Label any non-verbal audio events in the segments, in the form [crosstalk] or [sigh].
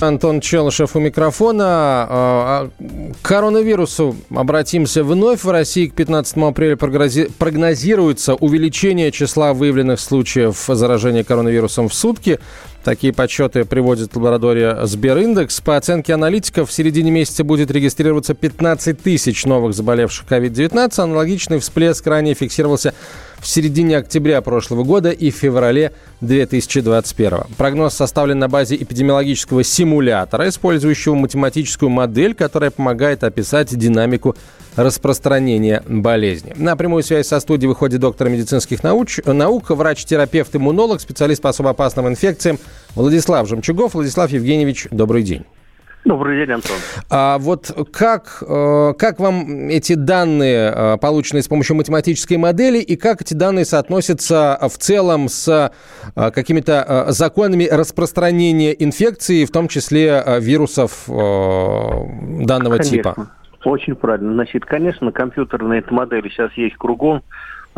Антон Челышев у микрофона. А, К коронавирусу обратимся вновь. В России к 15 апреля прогнози- прогнозируется увеличение числа выявленных случаев заражения коронавирусом в сутки. Такие подсчеты приводит лаборатория Сбериндекс. По оценке аналитиков, в середине месяца будет регистрироваться 15 тысяч новых заболевших COVID-19. Аналогичный всплеск ранее фиксировался в середине октября прошлого года и в феврале 2021. Прогноз составлен на базе эпидемиологического симулятора, использующего математическую модель, которая помогает описать динамику распространения болезни. На прямую связь со студией выходит доктор медицинских науч, наук, врач-терапевт, иммунолог, специалист по особо опасным инфекциям Владислав Жемчугов. Владислав Евгеньевич, добрый день. Добрый день, Антон. А вот как, э, как вам эти данные, э, полученные с помощью математической модели, и как эти данные соотносятся в целом с э, какими-то э, законами распространения инфекции, в том числе э, вирусов э, данного Конечно. типа? Очень правильно. Значит, конечно, компьютерные модели сейчас есть кругом,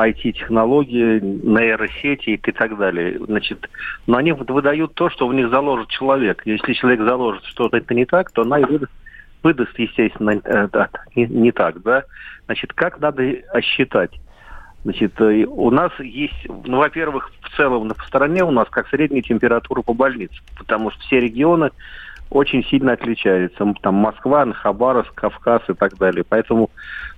IT-технологии, нейросети и так далее. Значит, но они выдают то, что в них заложит человек. Если человек заложит что-то это не так, то она и выдаст, выдаст естественно, э, не, не так, да. Значит, как надо осчитать? Значит, э, у нас есть, ну, во-первых, в целом на стороне у нас как средняя температура по больнице, потому что все регионы очень сильно отличаются. М, Там Москва, Хабаровск, Кавказ и так далее. Поэтому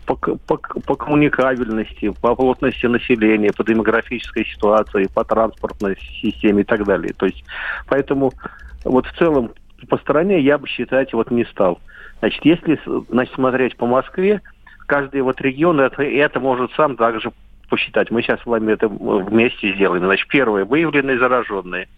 по, по, по коммуникабельности, по плотности населения, по демографической ситуации, по транспортной системе и так далее. То есть, поэтому вот в целом по стране я бы считать вот не стал. Значит, если значит, смотреть по Москве, каждый вот регион это, это может сам также посчитать. Мы сейчас с вами это вместе сделаем. Значит, первое, выявленные зараженные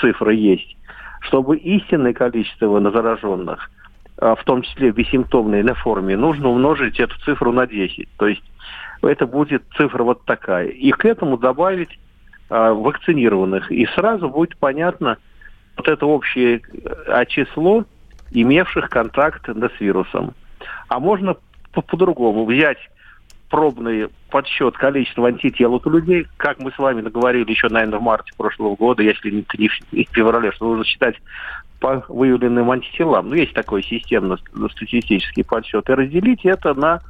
цифры есть. Чтобы истинное количество зараженных, а, в том числе бессимптомные на форме, нужно умножить эту цифру на 10. То есть это будет цифра вот такая. И к этому добавить а, вакцинированных. И сразу будет понятно вот это общее а, число имевших контакт да, с вирусом. А можно по- по-другому взять пробный подсчет количества антител у людей, как мы с вами договорили еще, наверное, в марте прошлого года, если не [laughs] не в феврале, что нужно считать по выявленным антителам. Ну, есть такой системно-статистический подсчет. И разделить это на,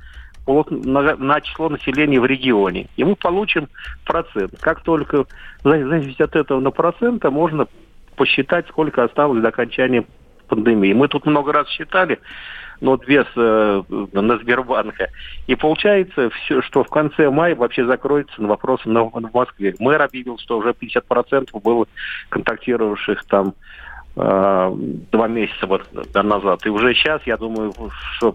на, на число населения в регионе. И мы получим процент. Как только в зависимости от этого на процента можно посчитать, сколько осталось до окончания пандемии. Мы тут много раз считали, но без э, на Сбербанка. И получается, все, что в конце мая вообще закроется на вопросы на, в Москве. Мэр объявил, что уже 50% было контактировавших там э, два месяца вот назад. И уже сейчас, я думаю, что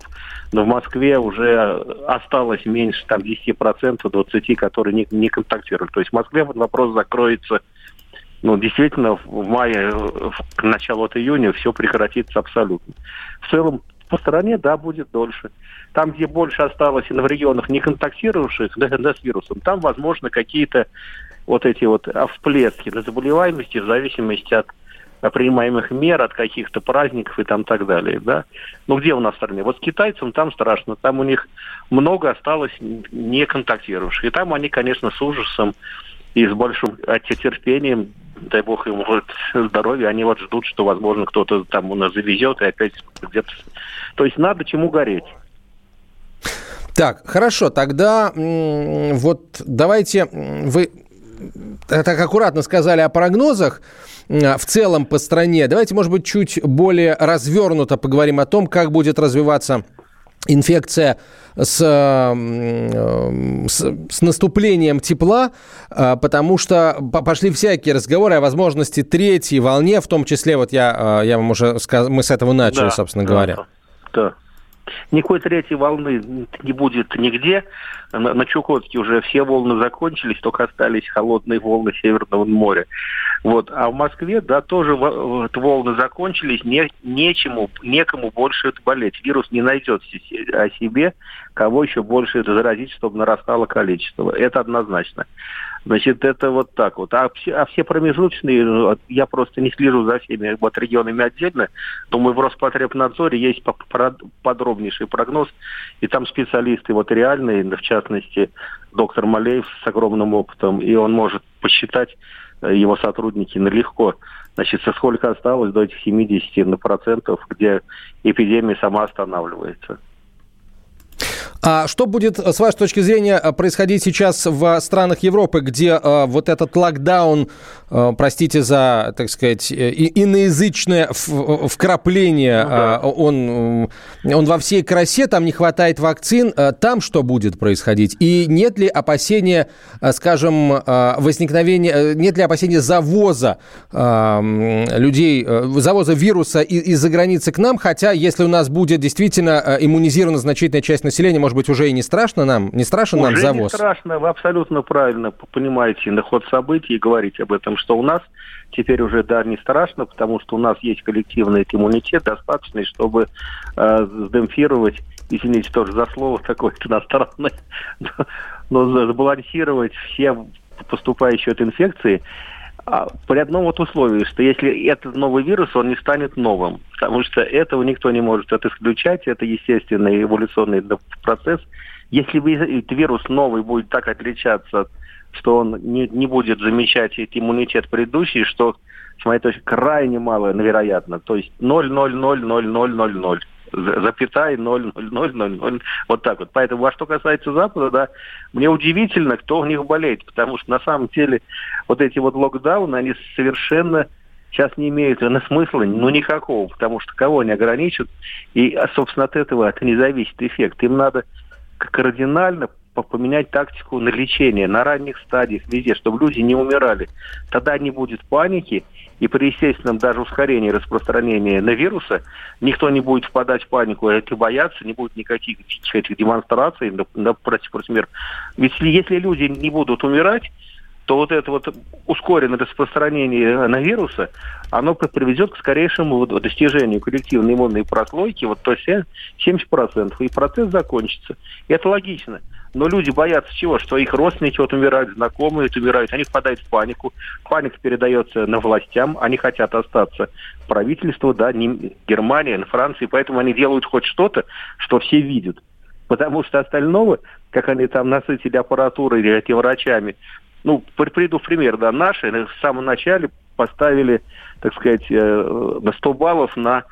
в Москве уже осталось меньше там 10%, 20%, которые не, не контактируют. То есть в Москве вот вопрос закроется ну, действительно, в мае, в- к началу от июня все прекратится абсолютно. В целом, по стране, да, будет дольше. Там, где больше осталось в регионах не контактировавших да, да, с вирусом, там, возможно, какие-то вот эти вот всплески на заболеваемости в зависимости от принимаемых мер, от каких-то праздников и там так далее, да. Ну, где у нас в стране? Вот с китайцам там страшно, там у них много осталось не контактировавших. И там они, конечно, с ужасом и с большим терпением, дай бог им вот здоровья, они вот ждут, что, возможно, кто-то там у нас завезет и опять где-то... То есть надо чему гореть. Так, хорошо, тогда вот давайте вы так аккуратно сказали о прогнозах в целом по стране. Давайте, может быть, чуть более развернуто поговорим о том, как будет развиваться инфекция с, м, с, с наступлением тепла, а, потому что по- пошли всякие разговоры о возможности третьей волне, в том числе, вот я, а, я вам уже сказал, мы с этого начали, Да, собственно да, говоря. Да. Никакой третьей волны не будет нигде. На, на Чукотке уже все волны закончились, только остались холодные волны Северного моря. Вот. А в Москве, да, тоже волны закончились, не, нечему, некому больше это болеть. Вирус не найдет о себе, кого еще больше это заразить, чтобы нарастало количество. Это однозначно. Значит, это вот так вот. А все, а все промежуточные, я просто не слежу за всеми вот регионами отдельно. Думаю, в Роспотребнадзоре есть подробнейший прогноз, и там специалисты вот реальные, в частности, доктор Малеев с огромным опытом, и он может посчитать э, его сотрудники налегко, значит, со сколько осталось до этих 70 процентов, где эпидемия сама останавливается. А что будет, с вашей точки зрения, происходить сейчас в странах Европы, где э, вот этот локдаун, э, простите за, так сказать, и, иноязычное вкрапление, ну, да. э, он, он во всей красе, там не хватает вакцин, э, там что будет происходить? И нет ли опасения, э, скажем, э, возникновения, э, нет ли опасения завоза э, людей, э, завоза вируса из-за границы к нам, хотя если у нас будет действительно э, иммунизирована значительная часть населения, может быть, уже и не страшно нам, не страшен уже нам завоз? не страшно, вы абсолютно правильно понимаете на ход событий и говорите об этом, что у нас теперь уже, да, не страшно, потому что у нас есть коллективный иммунитет достаточный, чтобы э, сдемпфировать, извините тоже за слово такое иностранное, [laughs] но сбалансировать все поступающие от инфекции, при одном вот условии, что если этот новый вирус, он не станет новым, потому что этого никто не может это исключать, это естественный эволюционный процесс. Если вирус новый будет так отличаться, что он не, не будет замечать иммунитет предыдущий, что, с моей точки крайне мало, вероятно, то есть 0,0000000 запятая 0, 0, 0, 0, 0, вот так вот. Поэтому, а что касается Запада, да, мне удивительно, кто у них болеет, потому что на самом деле вот эти вот локдауны, они совершенно сейчас не имеют на смысла, ну, никакого, потому что кого они ограничат, и, а, собственно, от этого это не зависит эффект. Им надо кардинально поменять тактику на лечение на ранних стадиях, везде, чтобы люди не умирали. Тогда не будет паники, и при естественном даже ускорении распространения на вируса никто не будет впадать в панику и бояться, не будет никаких этих демонстраций, на, против, против мир. Ведь если люди не будут умирать, то вот это вот ускоренное распространение на вируса, оно приведет к скорейшему достижению коллективной иммунной прослойки, вот то есть 70%, и процесс закончится. И это логично. Но люди боятся чего? Что их родственники вот умирают, знакомые вот умирают, они впадают в панику. Паника передается на властям, они хотят остаться правительству, да, не Германия, Франция, поэтому они делают хоть что-то, что все видят. Потому что остального, как они там насытили аппаратурой эти врачами, ну, приду в пример, да, наши в самом начале поставили, так сказать, э, на 100 баллов на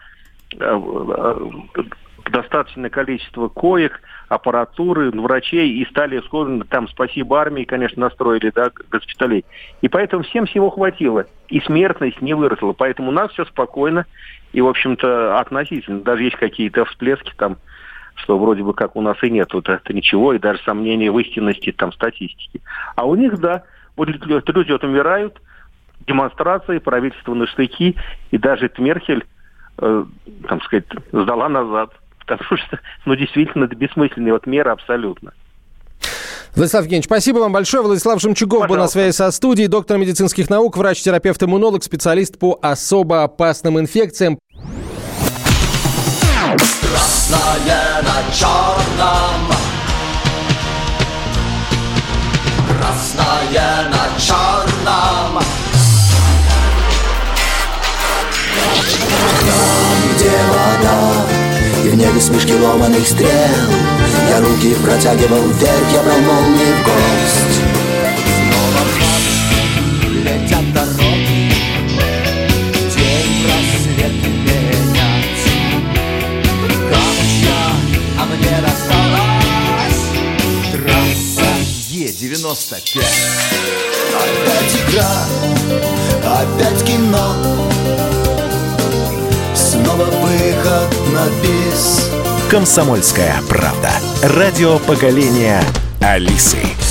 э, э, достаточное количество коек, аппаратуры, врачей, и стали сходны, там, спасибо армии, конечно, настроили, да, госпиталей. И поэтому всем всего хватило, и смертность не выросла. Поэтому у нас все спокойно, и, в общем-то, относительно. Даже есть какие-то всплески там, что вроде бы как у нас и нет вот это ничего, и даже сомнения в истинности там статистики. А у них, да, вот люди вот умирают, демонстрации, правительственные штыки, и даже Тмерхель, э, там сказать, сдала назад потому что, ну, действительно, это бессмысленная вот мера абсолютно. Владислав Евгеньевич, спасибо вам большое. Владислав Шемчугов Пожалуйста. был на связи со студией, доктор медицинских наук, врач-терапевт, иммунолог, специалист по особо опасным инфекциям. Смешки ломаных стрел Я руки протягивал вверх, я брал молнии в гость Снова в летят дороги День просвет менять Камушья, а Е-95 Опять игра, опять кино. Снова выход на бис. Комсомольская правда. Радио поколения Алисы.